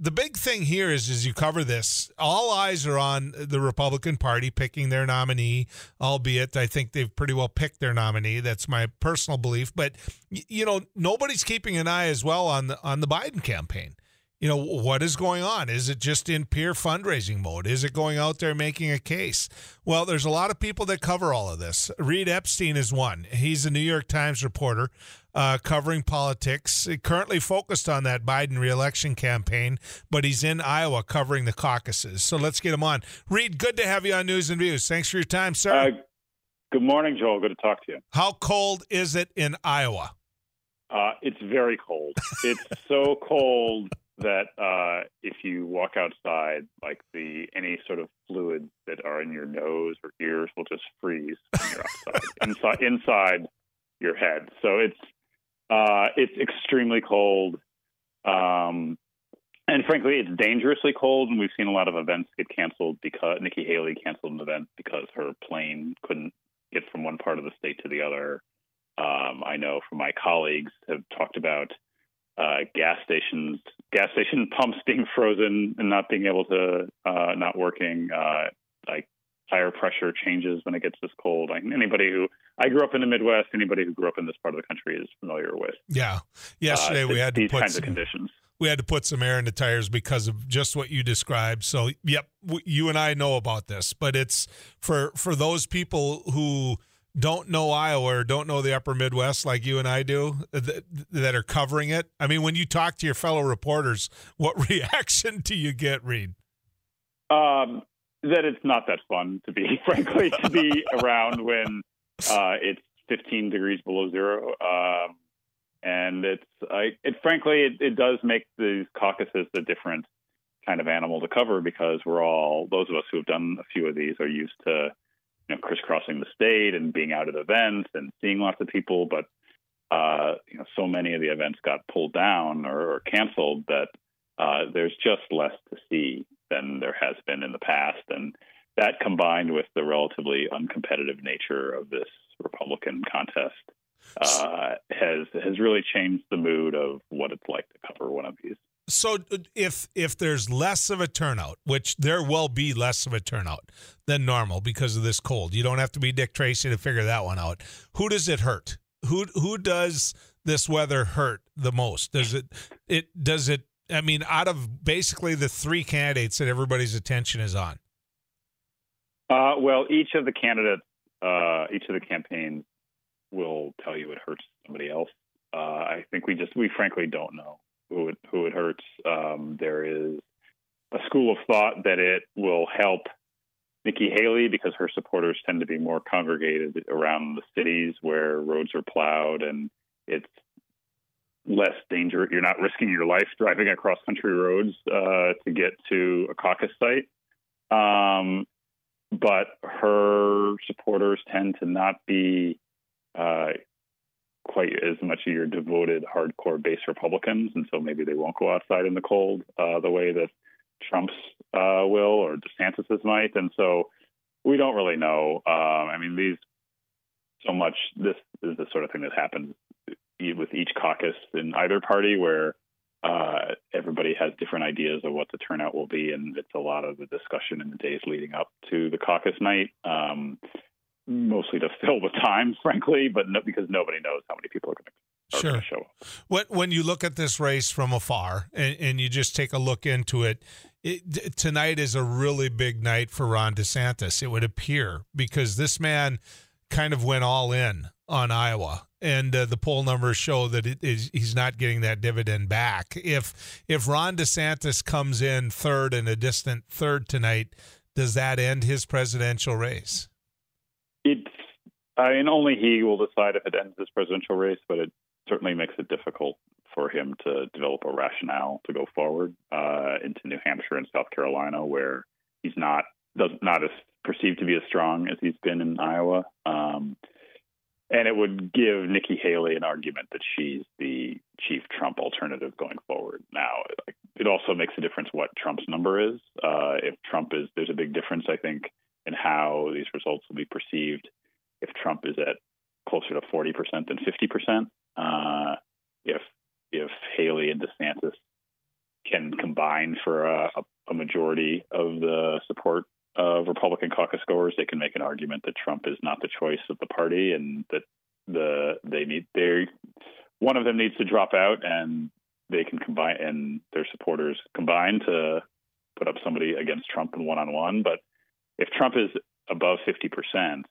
the big thing here is as you cover this, all eyes are on the Republican Party picking their nominee, albeit I think they've pretty well picked their nominee. That's my personal belief. But you know, nobody's keeping an eye as well on the on the Biden campaign you know, what is going on? Is it just in peer fundraising mode? Is it going out there making a case? Well, there's a lot of people that cover all of this. Reid Epstein is one. He's a New York Times reporter uh, covering politics, currently focused on that Biden reelection campaign, but he's in Iowa covering the caucuses. So let's get him on. Reid, good to have you on News and Views. Thanks for your time, sir. Uh, good morning, Joel. Good to talk to you. How cold is it in Iowa? Uh, it's very cold. It's so cold that uh, if you walk outside, like the any sort of fluids that are in your nose or ears will just freeze when you're outside, inside inside your head. So it's uh, it's extremely cold, um, and frankly, it's dangerously cold. And we've seen a lot of events get canceled because Nikki Haley canceled an event because her plane couldn't get from one part of the state to the other. Um, I know from my colleagues have talked about uh, gas stations, gas station pumps being frozen and not being able to, uh, not working, uh, like tire pressure changes when it gets this cold. Like anybody who I grew up in the Midwest, anybody who grew up in this part of the country is familiar with. Yeah, yesterday uh, we had these kinds some, of conditions. We had to put some air in the tires because of just what you described. So, yep, you and I know about this, but it's for for those people who don't know Iowa or don't know the upper Midwest like you and I do that, that are covering it? I mean, when you talk to your fellow reporters, what reaction do you get, Reid? Um, that it's not that fun to be, frankly, to be around when uh, it's 15 degrees below zero. Um, and it's, I, it, frankly, it, it does make these caucuses a different kind of animal to cover because we're all, those of us who have done a few of these are used to you know, crisscrossing the state and being out at events and seeing lots of people. But uh, you know, so many of the events got pulled down or, or canceled that uh, there's just less to see than there has been in the past. And that combined with the relatively uncompetitive nature of this Republican contest uh, has has really changed the mood of what it's like to cover one of these so if if there's less of a turnout, which there will be less of a turnout than normal because of this cold, you don't have to be Dick Tracy to figure that one out. Who does it hurt? Who who does this weather hurt the most? Does it it does it? I mean, out of basically the three candidates that everybody's attention is on. Uh, well, each of the candidates, uh, each of the campaigns will tell you it hurts somebody else. Uh, I think we just we frankly don't know who it, who it hurts. Um, there is a school of thought that it will help Nikki Haley because her supporters tend to be more congregated around the cities where roads are plowed and it's less danger. You're not risking your life driving across country roads uh, to get to a caucus site. Um, but her supporters tend to not be uh, quite as much of your devoted hardcore base Republicans, and so maybe they won't go outside in the cold uh, the way that Trump's uh, will or DeSantis's might, and so we don't really know. Um, I mean, these so much. This is the sort of thing that happens with each caucus in either party, where uh, everybody has different ideas of what the turnout will be, and it's a lot of the discussion in the days leading up to the caucus night. Um, mostly to fill the time, frankly, but no, because nobody knows how many people are going to sure. show up. When, when you look at this race from afar and, and you just take a look into it, it, tonight is a really big night for Ron DeSantis, it would appear, because this man kind of went all in on Iowa, and uh, the poll numbers show that it is, he's not getting that dividend back. If if Ron DeSantis comes in third and a distant third tonight, does that end his presidential race? It's, I mean, only he will decide if it ends his presidential race, but it certainly makes it difficult for him to develop a rationale to go forward uh, into New Hampshire and South Carolina, where he's not does not as perceived to be as strong as he's been in Iowa. And it would give Nikki Haley an argument that she's the chief Trump alternative going forward. Now, it also makes a difference what Trump's number is. Uh, if Trump is, there's a big difference, I think, in how these results will be perceived if Trump is at closer to 40% than 50%. Uh, if if Haley and DeSantis can combine for a, a majority of the support Republican caucus goers, they can make an argument that Trump is not the choice of the party and that the they need they one of them needs to drop out and they can combine and their supporters combine to put up somebody against Trump in one on one. But if Trump is above fifty percent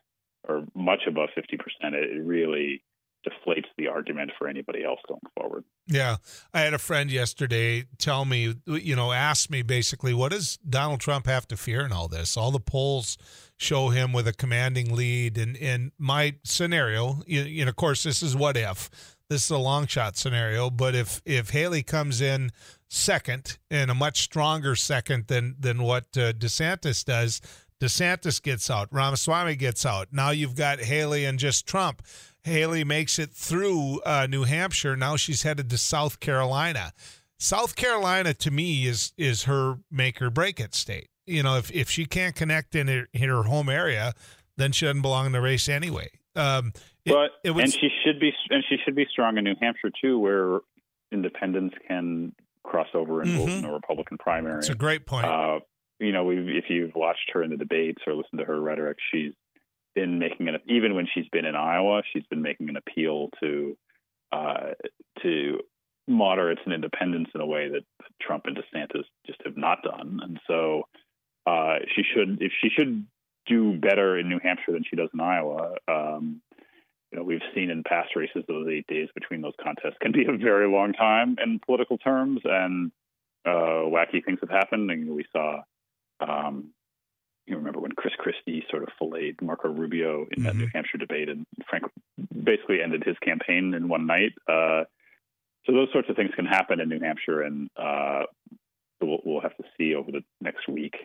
or much above fifty percent, it really deflates the argument for anybody else going forward. Yeah. I had a friend yesterday tell me, you know, ask me basically, what does Donald Trump have to fear in all this? All the polls show him with a commanding lead. And in my scenario, you, know, of course, this is what if. This is a long shot scenario, but if if Haley comes in second and a much stronger second than than what uh, DeSantis does, DeSantis gets out, Ramaswamy gets out. Now you've got Haley and just Trump. Haley makes it through uh, New Hampshire. Now she's headed to South Carolina. South Carolina to me is is her make or break it state. You know, if if she can't connect in her, in her home area, then she doesn't belong in the race anyway. Um, it, but it was, and she should be and she should be strong in New Hampshire too, where independents can cross over and mm-hmm. vote in the Republican primary. It's a great point. Uh, you know, if you've watched her in the debates or listened to her rhetoric, she's been making an even when she's been in Iowa, she's been making an appeal to uh, to moderates and independents in a way that Trump and DeSantis just have not done. And so uh, she should if she should do better in New Hampshire than she does in Iowa. Um, you know, we've seen in past races those eight days between those contests can be a very long time in political terms, and uh, wacky things have happened. And we saw um, you remember when Chris Christie sort of filleted Marco Rubio in that mm-hmm. New Hampshire debate, and Frank basically ended his campaign in one night. Uh, so those sorts of things can happen in New Hampshire, and uh, we'll, we'll, have to see over the next week.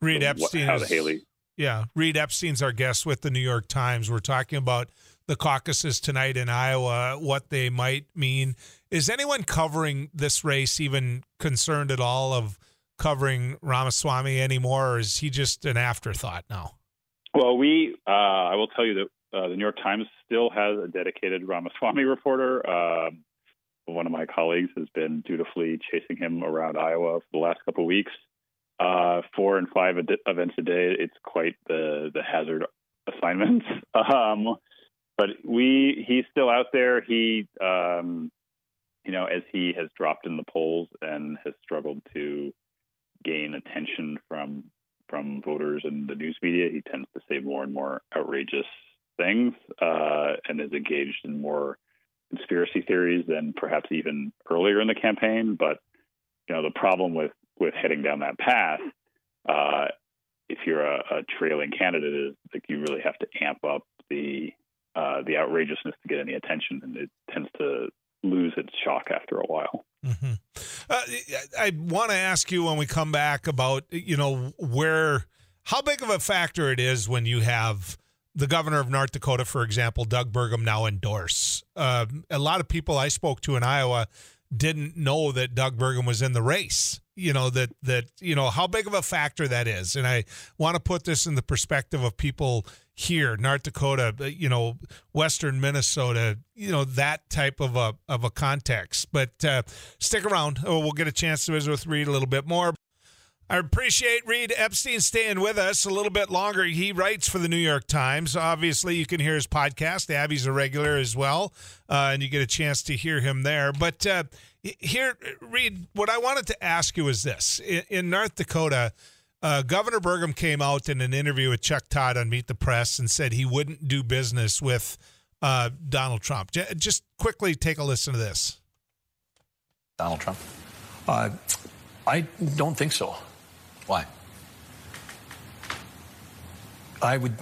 Reid Epstein, what, how the Haley. Yeah, Reid Epstein's our guest with the New York Times. We're talking about the caucuses tonight in Iowa, what they might mean. Is anyone covering this race even concerned at all of? Covering Ramaswamy anymore, or is he just an afterthought now? Well, we, uh, I will tell you that uh, the New York Times still has a dedicated Ramaswamy reporter. Uh, one of my colleagues has been dutifully chasing him around Iowa for the last couple of weeks. Uh, four and five ad- events a day. It's quite the the hazard assignments. um, but we, he's still out there. He, um, you know, as he has dropped in the polls and has struggled to gain attention from from voters and the news media. He tends to say more and more outrageous things uh, and is engaged in more conspiracy theories than perhaps even earlier in the campaign. But you know, the problem with with heading down that path, uh, if you're a, a, trailing candidate, is like you really have to amp up the uh, the outrageousness to get any attention, and it tends to lose its shock after a while. Mm-hmm. Uh, I want to ask you when we come back about you know where how big of a factor it is when you have the governor of North Dakota, for example, Doug Burgum, now endorse. Uh, a lot of people I spoke to in Iowa didn't know that Doug Burgum was in the race. You know that that you know how big of a factor that is, and I want to put this in the perspective of people here, North Dakota, uh, you know, Western Minnesota, you know, that type of a of a context. But uh, stick around; oh, we'll get a chance to visit with Reid a little bit more. I appreciate Reid Epstein staying with us a little bit longer. He writes for the New York Times. Obviously, you can hear his podcast. Abby's a regular as well, uh, and you get a chance to hear him there. But uh, here, Reid, what I wanted to ask you is this: in, in North Dakota, uh, Governor Burgum came out in an interview with Chuck Todd on Meet the Press and said he wouldn't do business with uh, Donald Trump. J- just quickly take a listen to this. Donald Trump? Uh, I don't think so. Why? I would.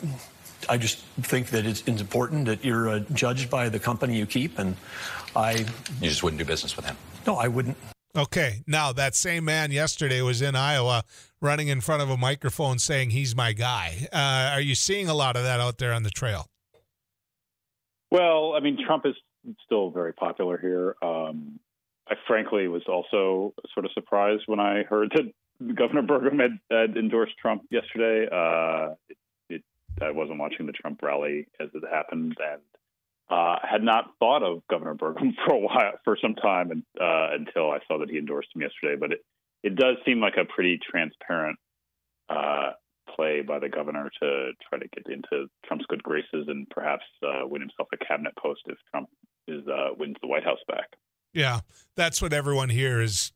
I just think that it's, important that you're uh, judged by the company you keep, and I. You just wouldn't do business with him. No, I wouldn't. Okay, now that same man yesterday was in Iowa running in front of a microphone saying he's my guy. Uh, are you seeing a lot of that out there on the trail? Well, I mean, Trump is still very popular here. Um, I frankly was also sort of surprised when I heard that Governor Burgum had, had endorsed Trump yesterday. Uh, it, it, I wasn't watching the Trump rally as it happened, and uh, had not thought of Governor Burgum for a while, for some time, and, uh, until I saw that he endorsed him yesterday. But it, it does seem like a pretty transparent uh, play by the governor to try to get into Trump's good graces and perhaps uh, win himself a cabinet post if Trump is uh, wins the White House back. Yeah, that's what everyone here is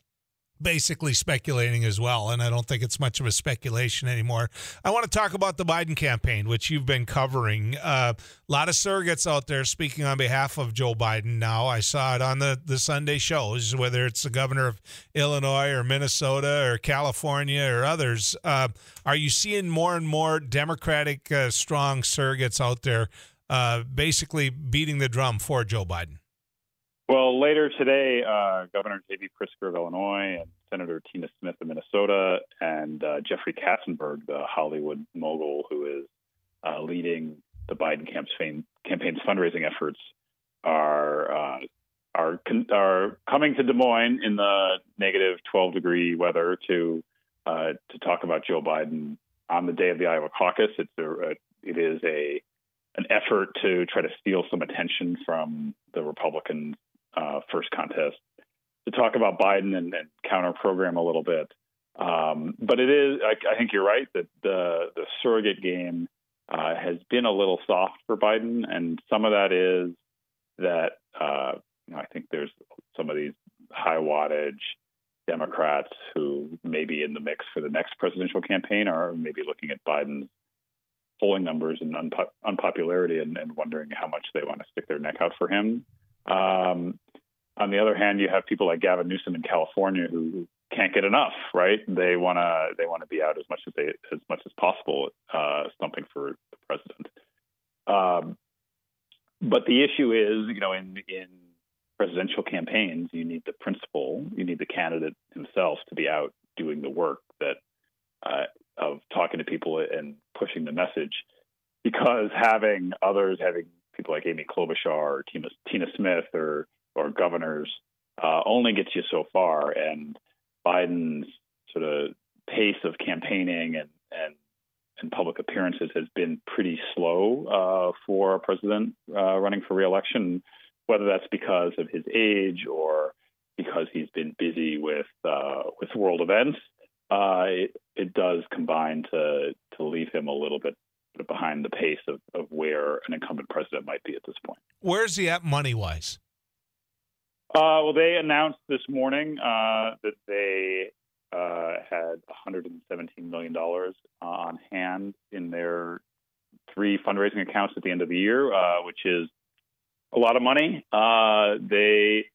basically speculating as well. And I don't think it's much of a speculation anymore. I want to talk about the Biden campaign, which you've been covering. Uh, a lot of surrogates out there speaking on behalf of Joe Biden now. I saw it on the, the Sunday shows, whether it's the governor of Illinois or Minnesota or California or others. Uh, are you seeing more and more Democratic uh, strong surrogates out there uh, basically beating the drum for Joe Biden? Well, later today, uh, Governor J.B. Pritzker of Illinois and Senator Tina Smith of Minnesota and uh, Jeffrey Katzenberg, the Hollywood mogul who is uh, leading the Biden campaign, campaign's fundraising efforts, are uh, are are coming to Des Moines in the negative 12 degree weather to uh, to talk about Joe Biden on the day of the Iowa caucus. It's a, it is a an effort to try to steal some attention from the Republicans uh, first contest to talk about Biden and, and counter program a little bit. Um, but it is, I, I, think you're right that the the surrogate game uh, has been a little soft for Biden, and some of that is that uh, you know, I think there's some of these high wattage Democrats who may be in the mix for the next presidential campaign are maybe looking at Biden's polling numbers and unpo- unpopularity and, and, wondering how much they want to stick their neck out for him. Um, on the other hand, you have people like Gavin Newsom in California who can't get enough. Right? They want to they want to be out as much as they as much as possible, uh, stumping for the president. Um, but the issue is, you know, in in presidential campaigns, you need the principal, you need the candidate himself to be out doing the work that uh, of talking to people and pushing the message, because having others having people like Amy Klobuchar or Tina, Tina Smith or or governors uh, only gets you so far. And Biden's sort of pace of campaigning and and and public appearances has been pretty slow uh, for a president uh, running for reelection, whether that's because of his age or because he's been busy with uh, with world events. Uh, it, it does combine to to leave him a little bit behind the pace of, of where an incumbent president might be at this point. Where's he at money wise? Uh, well, they announced this morning uh, that they uh, had $117 million on hand in their three fundraising accounts at the end of the year, uh, which is a lot of money. Uh, they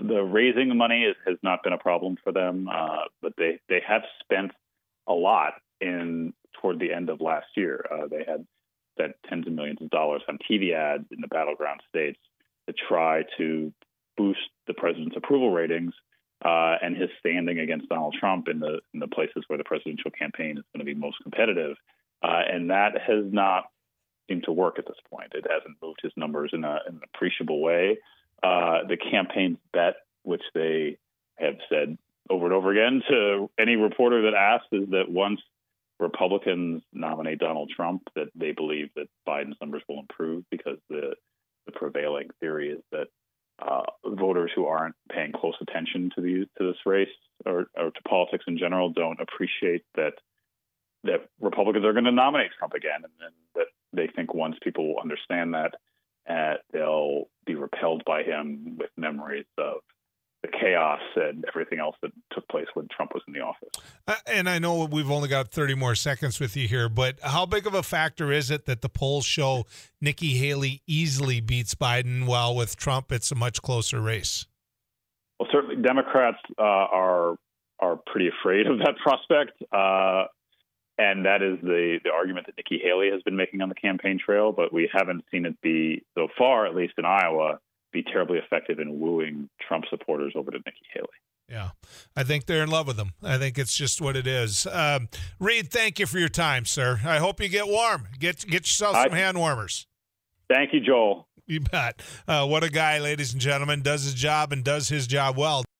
the raising money is, has not been a problem for them, uh, but they they have spent a lot in toward the end of last year. Uh, they had spent tens of millions of dollars on TV ads in the battleground states to try to boost the president's approval ratings uh, and his standing against Donald Trump in the in the places where the presidential campaign is going to be most competitive. Uh, and that has not seemed to work at this point. It hasn't moved his numbers in, a, in an appreciable way. Uh, the campaign's bet, which they have said over and over again to any reporter that asks, is that once Republicans nominate Donald Trump, that they believe that Biden's numbers will improve because the the prevailing theory is that uh, voters who aren't paying close attention to these to this race or, or to politics in general don't appreciate that that Republicans are going to nominate Trump again, and, and that they think once people understand that, uh, they'll be repelled by him with memories of the chaos and everything else that took place when Trump was in the office. Uh, and I know we've only got 30 more seconds with you here, but how big of a factor is it that the polls show Nikki Haley easily beats Biden, while with Trump it's a much closer race? Well, certainly Democrats uh, are are pretty afraid of that prospect. Uh, and that is the, the argument that Nikki Haley has been making on the campaign trail, but we haven't seen it be, so far, at least in Iowa, be terribly effective in wooing Trump supporters over to Nikki Haley. Yeah, I think they're in love with him. I think it's just what it is. Um, Reid, thank you for your time, sir. I hope you get warm. Get get yourself some I, hand warmers. Thank you, Joel. You bet. Uh, what a guy, ladies and gentlemen, does his job and does his job well.